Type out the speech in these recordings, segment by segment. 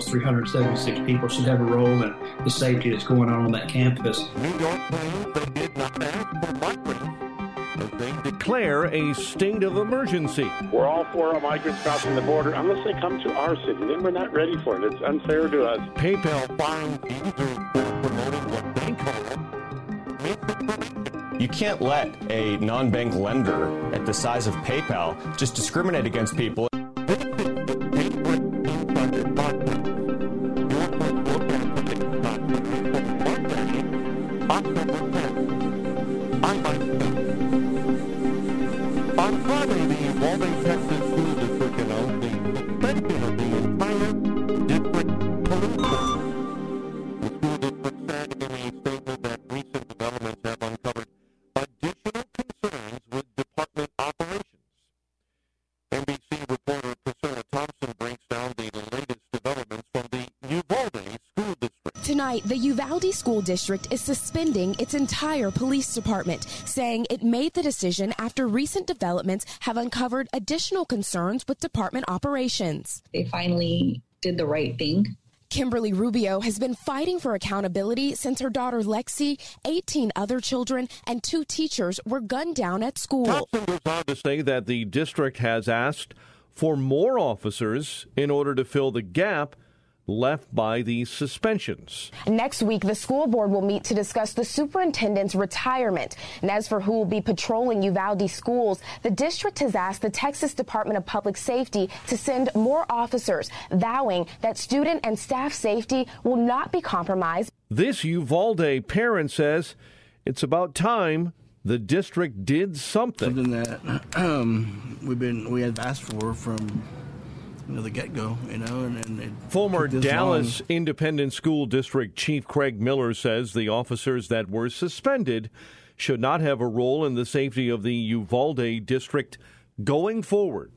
those 376 people should have a role in the safety that's going on on that campus. New York claims they did not ask for migrants as they declare a state of emergency. We're all for our migrants crossing the border unless they come to our city. Then we're not ready for it. It's unfair to us. PayPal finds users for promoting what they call You can't let a non bank lender at the size of PayPal just discriminate against people. Uvalde, Texas the School District is suspending its entire police department, saying it made the decision after recent developments have uncovered additional concerns with department operations. They finally did the right thing. Kimberly Rubio has been fighting for accountability since her daughter Lexi, 18 other children, and two teachers were gunned down at school. Thompson goes on to say that the district has asked for more officers in order to fill the gap left by the suspensions. Next week, the school board will meet to discuss the superintendent's retirement. And as for who will be patrolling Uvalde schools, the district has asked the Texas Department of Public Safety to send more officers, vowing that student and staff safety will not be compromised. This Uvalde parent says it's about time the district did something. Something that um, we've been we had asked for from you know the get go, you know, and, and it Former Dallas long. Independent School District Chief Craig Miller says the officers that were suspended should not have a role in the safety of the Uvalde district going forward.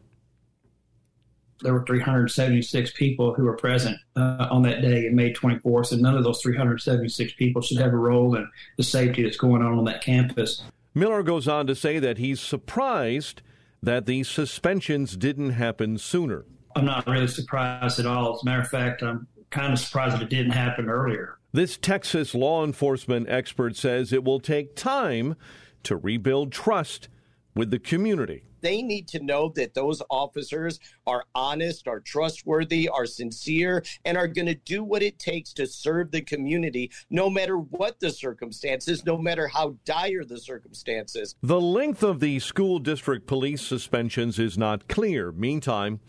There were 376 people who were present uh, on that day in May 24th, and none of those 376 people should have a role in the safety that's going on on that campus. Miller goes on to say that he's surprised that the suspensions didn't happen sooner. I'm not really surprised at all. As a matter of fact, I'm kind of surprised that it didn't happen earlier. This Texas law enforcement expert says it will take time to rebuild trust with the community. They need to know that those officers are honest, are trustworthy, are sincere, and are going to do what it takes to serve the community, no matter what the circumstances, no matter how dire the circumstances. The length of the school district police suspensions is not clear. Meantime,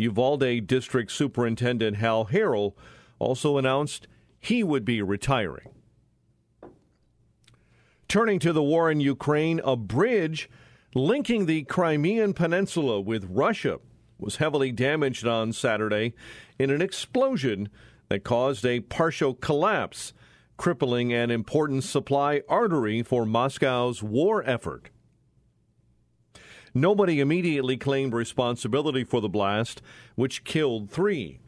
Uvalde District Superintendent Hal Harrell also announced he would be retiring. Turning to the war in Ukraine, a bridge linking the Crimean Peninsula with Russia was heavily damaged on Saturday in an explosion that caused a partial collapse, crippling an important supply artery for Moscow's war effort. Nobody immediately claimed responsibility for the blast, which killed three.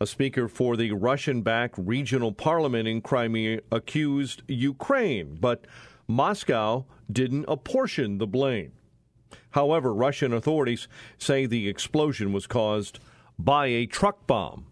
A speaker for the Russian backed regional parliament in Crimea accused Ukraine, but Moscow didn't apportion the blame. However, Russian authorities say the explosion was caused by a truck bomb.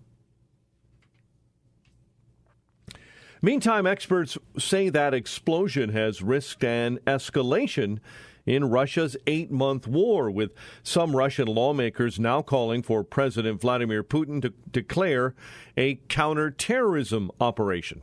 Meantime, experts say that explosion has risked an escalation in Russia's eight month war, with some Russian lawmakers now calling for President Vladimir Putin to declare a counterterrorism operation.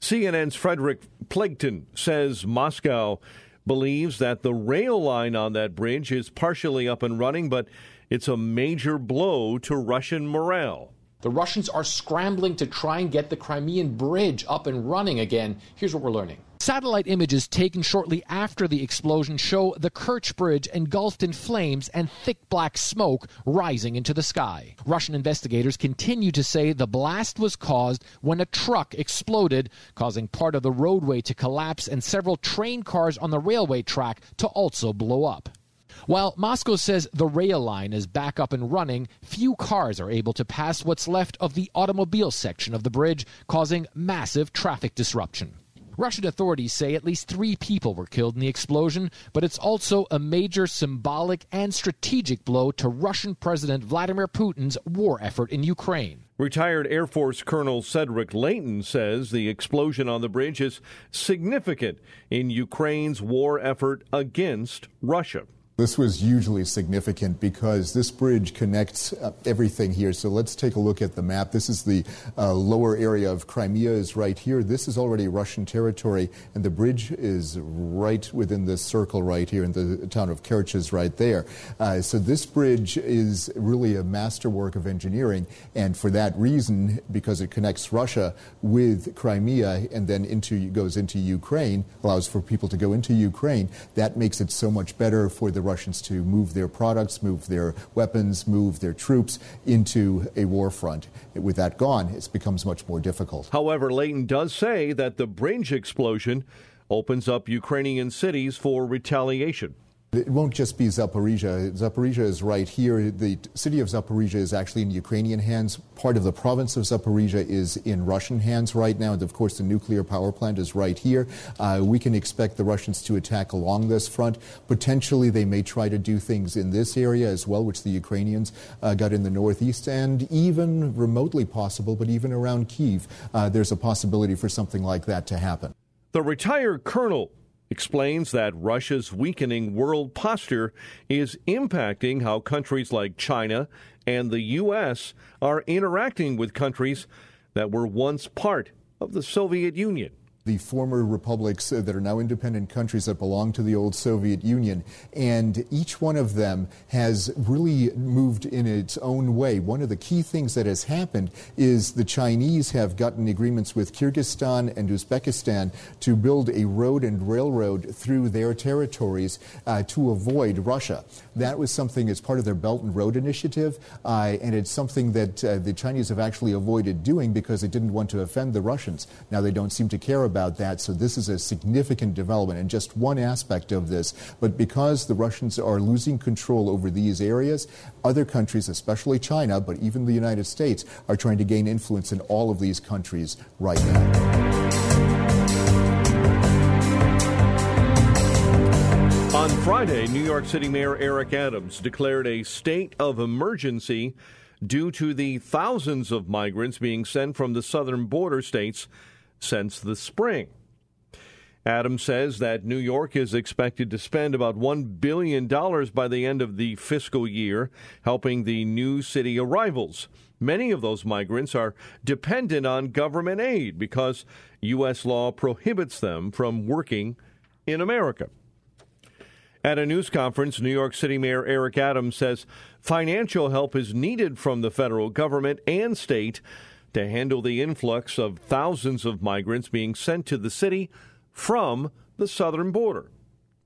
CNN's Frederik Pleitgen says Moscow believes that the rail line on that bridge is partially up and running, but it's a major blow to Russian morale. The Russians are scrambling to try and get the Crimean bridge up and running again. Here's what we're learning. Satellite images taken shortly after the explosion show the Kerch Bridge engulfed in flames and thick black smoke rising into the sky. Russian investigators continue to say the blast was caused when a truck exploded, causing part of the roadway to collapse and several train cars on the railway track to also blow up. While Moscow says the rail line is back up and running, few cars are able to pass what's left of the automobile section of the bridge, causing massive traffic disruption. Russian authorities say at least three people were killed in the explosion, but it's also a major symbolic and strategic blow to Russian President Vladimir Putin's war effort in Ukraine. Retired Air Force Colonel Cedric Leighton says the explosion on the bridge is significant in Ukraine's war effort against Russia. This was hugely significant because this bridge connects uh, everything here. So let's take a look at the map. This is the uh, lower area of Crimea is right here. This is already Russian territory, and the bridge is right within this circle right here, and the town of Kerch is right there. Uh, so this bridge is really a masterwork of engineering, and for that reason, because it connects Russia with Crimea and then into goes into Ukraine, allows for people to go into Ukraine. That makes it so much better for the Russians to move their products, move their weapons, move their troops into a war front. With that gone, it becomes much more difficult. However, Leighton does say that the bridge explosion opens up Ukrainian cities for retaliation. It won't just be Zaporizhia. Zaporizhia is right here. The city of Zaporizhia is actually in Ukrainian hands. Part of the province of Zaporizhia is in Russian hands right now. And of course, the nuclear power plant is right here. Uh, we can expect the Russians to attack along this front. Potentially, they may try to do things in this area as well, which the Ukrainians uh, got in the northeast, and even remotely possible, but even around Kiev, uh, there's a possibility for something like that to happen. The retired colonel explains that Russia's weakening world posture is impacting how countries like China and the U.S. are interacting with countries that were once part of the Soviet Union the former republics that are now independent countries that belong to the old Soviet Union. And each one of them has really moved in its own way. One of the key things that has happened is the Chinese have gotten agreements with Kyrgyzstan and Uzbekistan to build a road and railroad through their territories uh, to avoid Russia. That was something as part of their Belt and Road Initiative, uh, and it's something that uh, the Chinese have actually avoided doing because they didn't want to offend the Russians. Now they don't seem to care about about that. So this is a significant development and just one aspect of this. But because the Russians are losing control over these areas, other countries, especially China, but even the United States, are trying to gain influence in all of these countries right now. On Friday, New York City Mayor Eric Adams declared a state of emergency due to the thousands of migrants being sent from the southern border states since the spring. Adams says that New York is expected to spend about $1 billion by the end of the fiscal year helping the new city arrivals. Many of those migrants are dependent on government aid because U.S. law prohibits them from working in America. At a news conference, New York City Mayor Eric Adams says financial help is needed from the federal government and state to handle the influx of thousands of migrants being sent to the city from the southern border.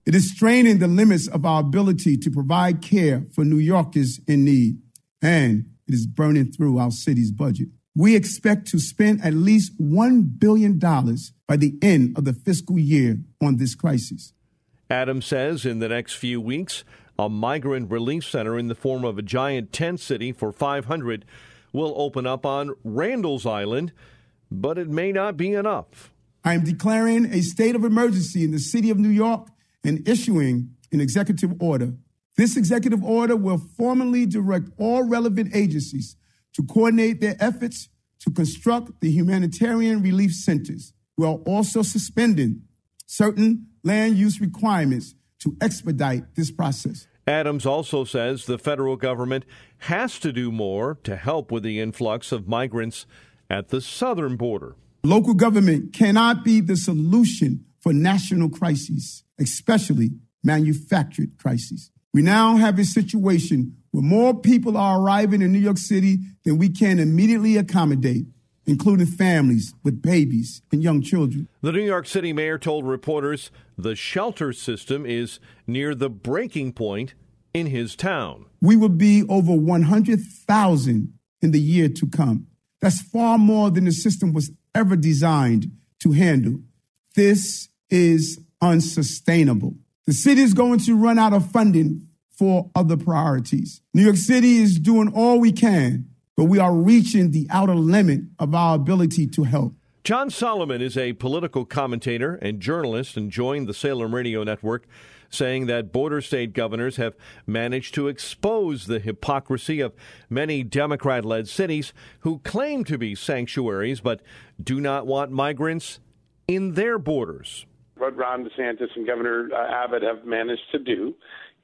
It is straining the limits of our ability to provide care for New Yorkers in need, and it is burning through our city's budget. We expect to spend at least $1 billion by the end of the fiscal year on this crisis. Adams says in the next few weeks, a migrant relief center in the form of a giant tent city for 500 will open up on Randall's Island, but it may not be enough. I am declaring a state of emergency in the city of New York and issuing an executive order. This executive order will formally direct all relevant agencies to coordinate their efforts to construct the humanitarian relief centers while also suspending certain land use requirements to expedite this process. Adams also says the federal government has to do more to help with the influx of migrants at the southern border. Local government cannot be the solution for national crises, especially manufactured crises. We now have a situation where more people are arriving in New York City than we can immediately accommodate, including families with babies and young children. The New York City mayor told reporters the shelter system is near the breaking point in his town. We will be over 100,000 in the year to come. That's far more than the system was ever designed to handle. This is unsustainable. The city is going to run out of funding for other priorities. New York City is doing all we can, but we are reaching the outer limit of our ability to help. John Solomon is a political commentator and journalist and joined the Salem Radio Network saying that border state governors have managed to expose the hypocrisy of many Democrat led cities who claim to be sanctuaries but do not want migrants in their borders. What Ron DeSantis and Governor uh, Abbott have managed to do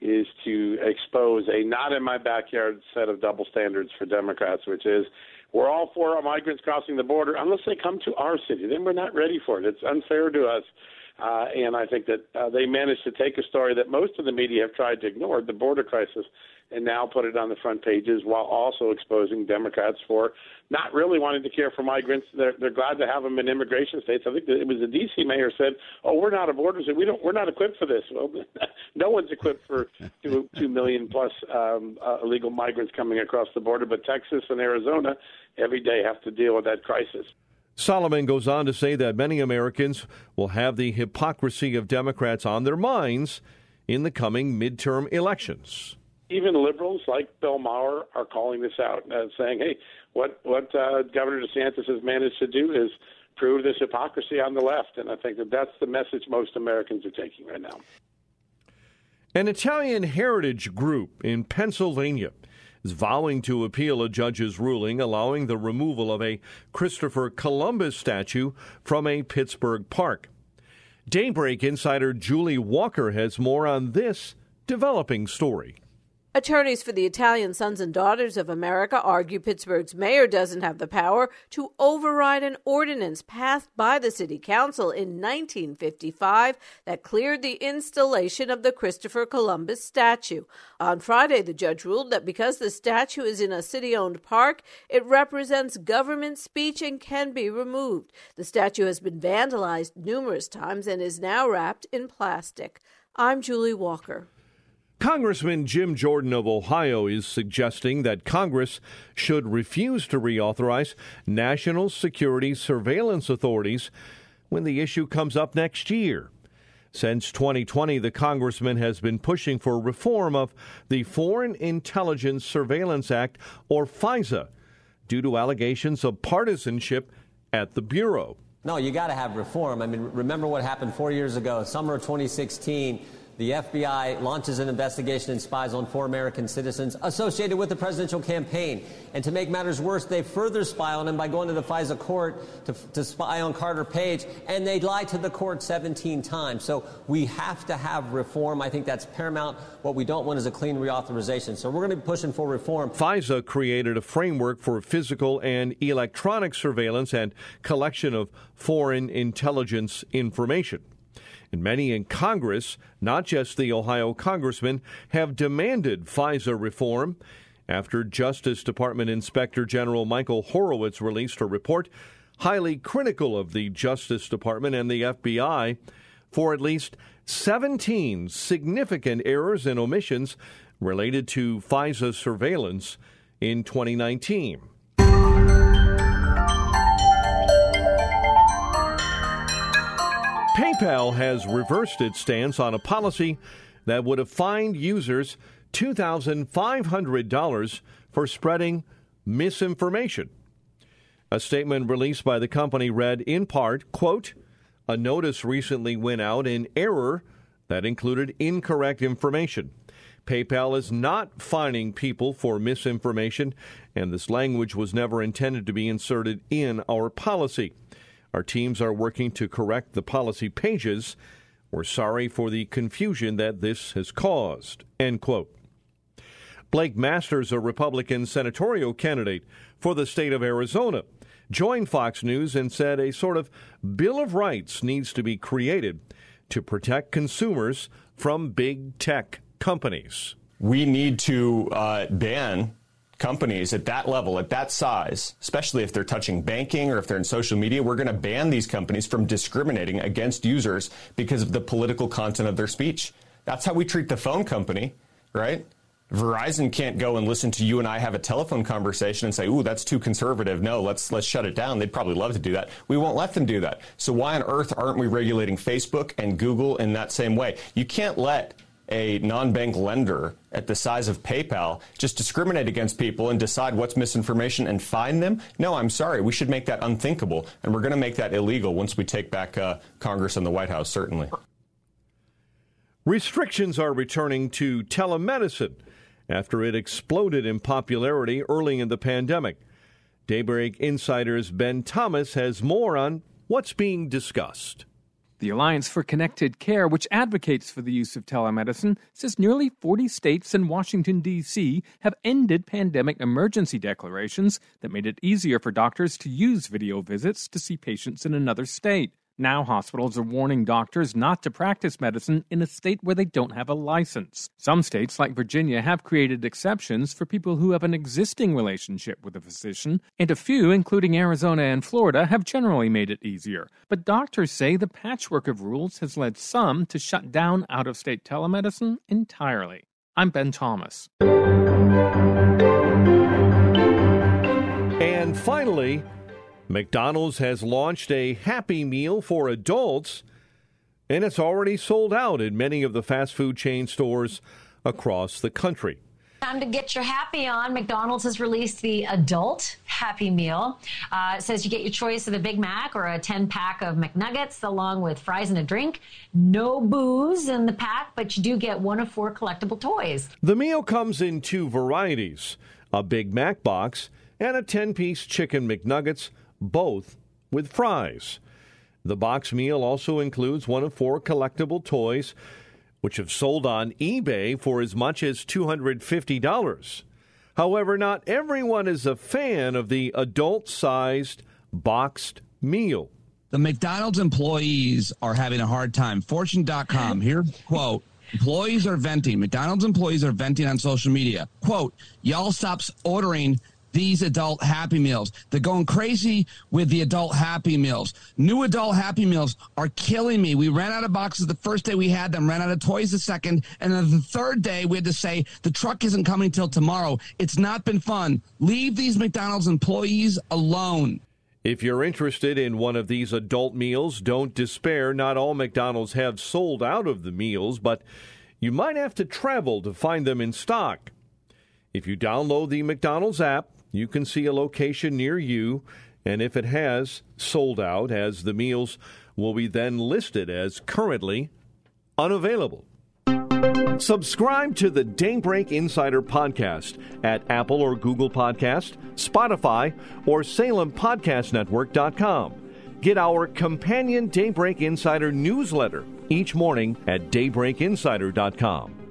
is to expose a not in my backyard set of double standards for Democrats, which is we're all for our migrants crossing the border unless they come to our city. Then we're not ready for it. It's unfair to us. Uh, and I think that uh, they managed to take a story that most of the media have tried to ignore, the border crisis, and now put it on the front pages while also exposing Democrats for not really wanting to care for migrants. They're, they're glad to have them in immigration states. I think it was the D.C. mayor said, "Oh, we're not a border state. We don't. We're not equipped for this." Well, no one's equipped for two, two million plus um, uh, illegal migrants coming across the border, but Texas and Arizona every day have to deal with that crisis. Solomon goes on to say that many Americans will have the hypocrisy of Democrats on their minds in the coming midterm elections. Even liberals like Bill Maher are calling this out and saying, "Hey, what what uh, Governor DeSantis has managed to do is prove this hypocrisy on the left." And I think that that's the message most Americans are taking right now. An Italian heritage group in Pennsylvania is vowing to appeal a judge's ruling allowing the removal of a Christopher Columbus statue from a Pittsburgh park. Daybreak insider Julie Walker has more on this developing story. Attorneys for the Italian Sons and Daughters of America argue Pittsburgh's mayor doesn't have the power to override an ordinance passed by the city council in 1955 that cleared the installation of the Christopher Columbus statue. On Friday, the judge ruled that because the statue is in a city owned park, it represents government speech and can be removed. The statue has been vandalized numerous times and is now wrapped in plastic. I'm Julie Walker. Congressman Jim Jordan of Ohio is suggesting that Congress should refuse to reauthorize national security surveillance authorities when the issue comes up next year. Since 2020, the congressman has been pushing for reform of the Foreign Intelligence Surveillance Act, or FISA, due to allegations of partisanship at the Bureau. No, you got to have reform. I mean, remember what happened four years ago, summer of 2016 the FBI launches an investigation and spies on four American citizens associated with the presidential campaign. And to make matters worse, they further spy on him by going to the FISA court to, to spy on Carter Page, and they lie to the court 17 times. So we have to have reform. I think that's paramount. What we don't want is a clean reauthorization. So we're going to be pushing for reform. FISA created a framework for physical and electronic surveillance and collection of foreign intelligence information. And many in Congress, not just the Ohio congressmen, have demanded FISA reform after Justice Department Inspector General Michael Horowitz released a report highly critical of the Justice Department and the FBI for at least 17 significant errors and omissions related to FISA surveillance in 2019. PayPal has reversed its stance on a policy that would have fined users $2,500 for spreading misinformation. A statement released by the company read in part, quote, a notice recently went out in error that included incorrect information. PayPal is not fining people for misinformation, and this language was never intended to be inserted in our policy. Our teams are working to correct the policy pages. We're sorry for the confusion that this has caused. End quote. Blake Masters, a Republican senatorial candidate for the state of Arizona, joined Fox News and said a sort of Bill of Rights needs to be created to protect consumers from big tech companies. we need to uh, ban companies at that level, at that size, especially if they're touching banking or if they're in social media, we're going to ban these companies from discriminating against users because of the political content of their speech. That's how we treat the phone company, right? Verizon can't go and listen to you and I have a telephone conversation and say, "Ooh, that's too conservative. No, let's let's shut it down." They'd probably love to do that. We won't let them do that. So why on earth aren't we regulating Facebook and Google in that same way? You can't let a non-bank lender at the size of PayPal just discriminate against people and decide what's misinformation and fine them? No, I'm sorry. We should make that unthinkable, and we're going to make that illegal once we take back uh, Congress and the White House, certainly. Restrictions are returning to telemedicine after it exploded in popularity early in the pandemic. Daybreak Insider's Ben Thomas has more on what's being discussed. The Alliance for Connected Care, which advocates for the use of telemedicine, says nearly 40 states and Washington, D.C. have ended pandemic emergency declarations that made it easier for doctors to use video visits to see patients in another state. Now, hospitals are warning doctors not to practice medicine in a state where they don't have a license. Some states, like Virginia, have created exceptions for people who have an existing relationship with a physician, and a few, including Arizona and Florida, have generally made it easier. But doctors say the patchwork of rules has led some to shut down out of state telemedicine entirely. I'm Ben Thomas. And finally, McDonald's has launched a Happy Meal for adults, and it's already sold out in many of the fast food chain stores across the country. Time to get your happy on. McDonald's has released the adult Happy Meal. Uh, it says you get your choice of a Big Mac or a 10 pack of McNuggets along with fries and a drink. No booze in the pack, but you do get one of four collectible toys. The meal comes in two varieties a Big Mac box and a 10 piece chicken McNuggets both with fries. The box meal also includes one of four collectible toys, which have sold on eBay for as much as $250. However, not everyone is a fan of the adult sized boxed meal. The McDonald's employees are having a hard time. Fortune.com, here, quote, employees are venting. McDonald's employees are venting on social media. Quote, y'all stops ordering these adult Happy Meals. They're going crazy with the adult Happy Meals. New adult Happy Meals are killing me. We ran out of boxes the first day we had them, ran out of toys the second, and then the third day we had to say the truck isn't coming till tomorrow. It's not been fun. Leave these McDonald's employees alone. If you're interested in one of these adult meals, don't despair. Not all McDonald's have sold out of the meals, but you might have to travel to find them in stock. If you download the McDonald's app, you can see a location near you, and if it has sold out, as the meals will be then listed as currently unavailable. Subscribe to the Daybreak Insider podcast at Apple or Google Podcast, Spotify, or SalemPodcastNetwork.com. Get our companion Daybreak Insider newsletter each morning at DaybreakInsider.com.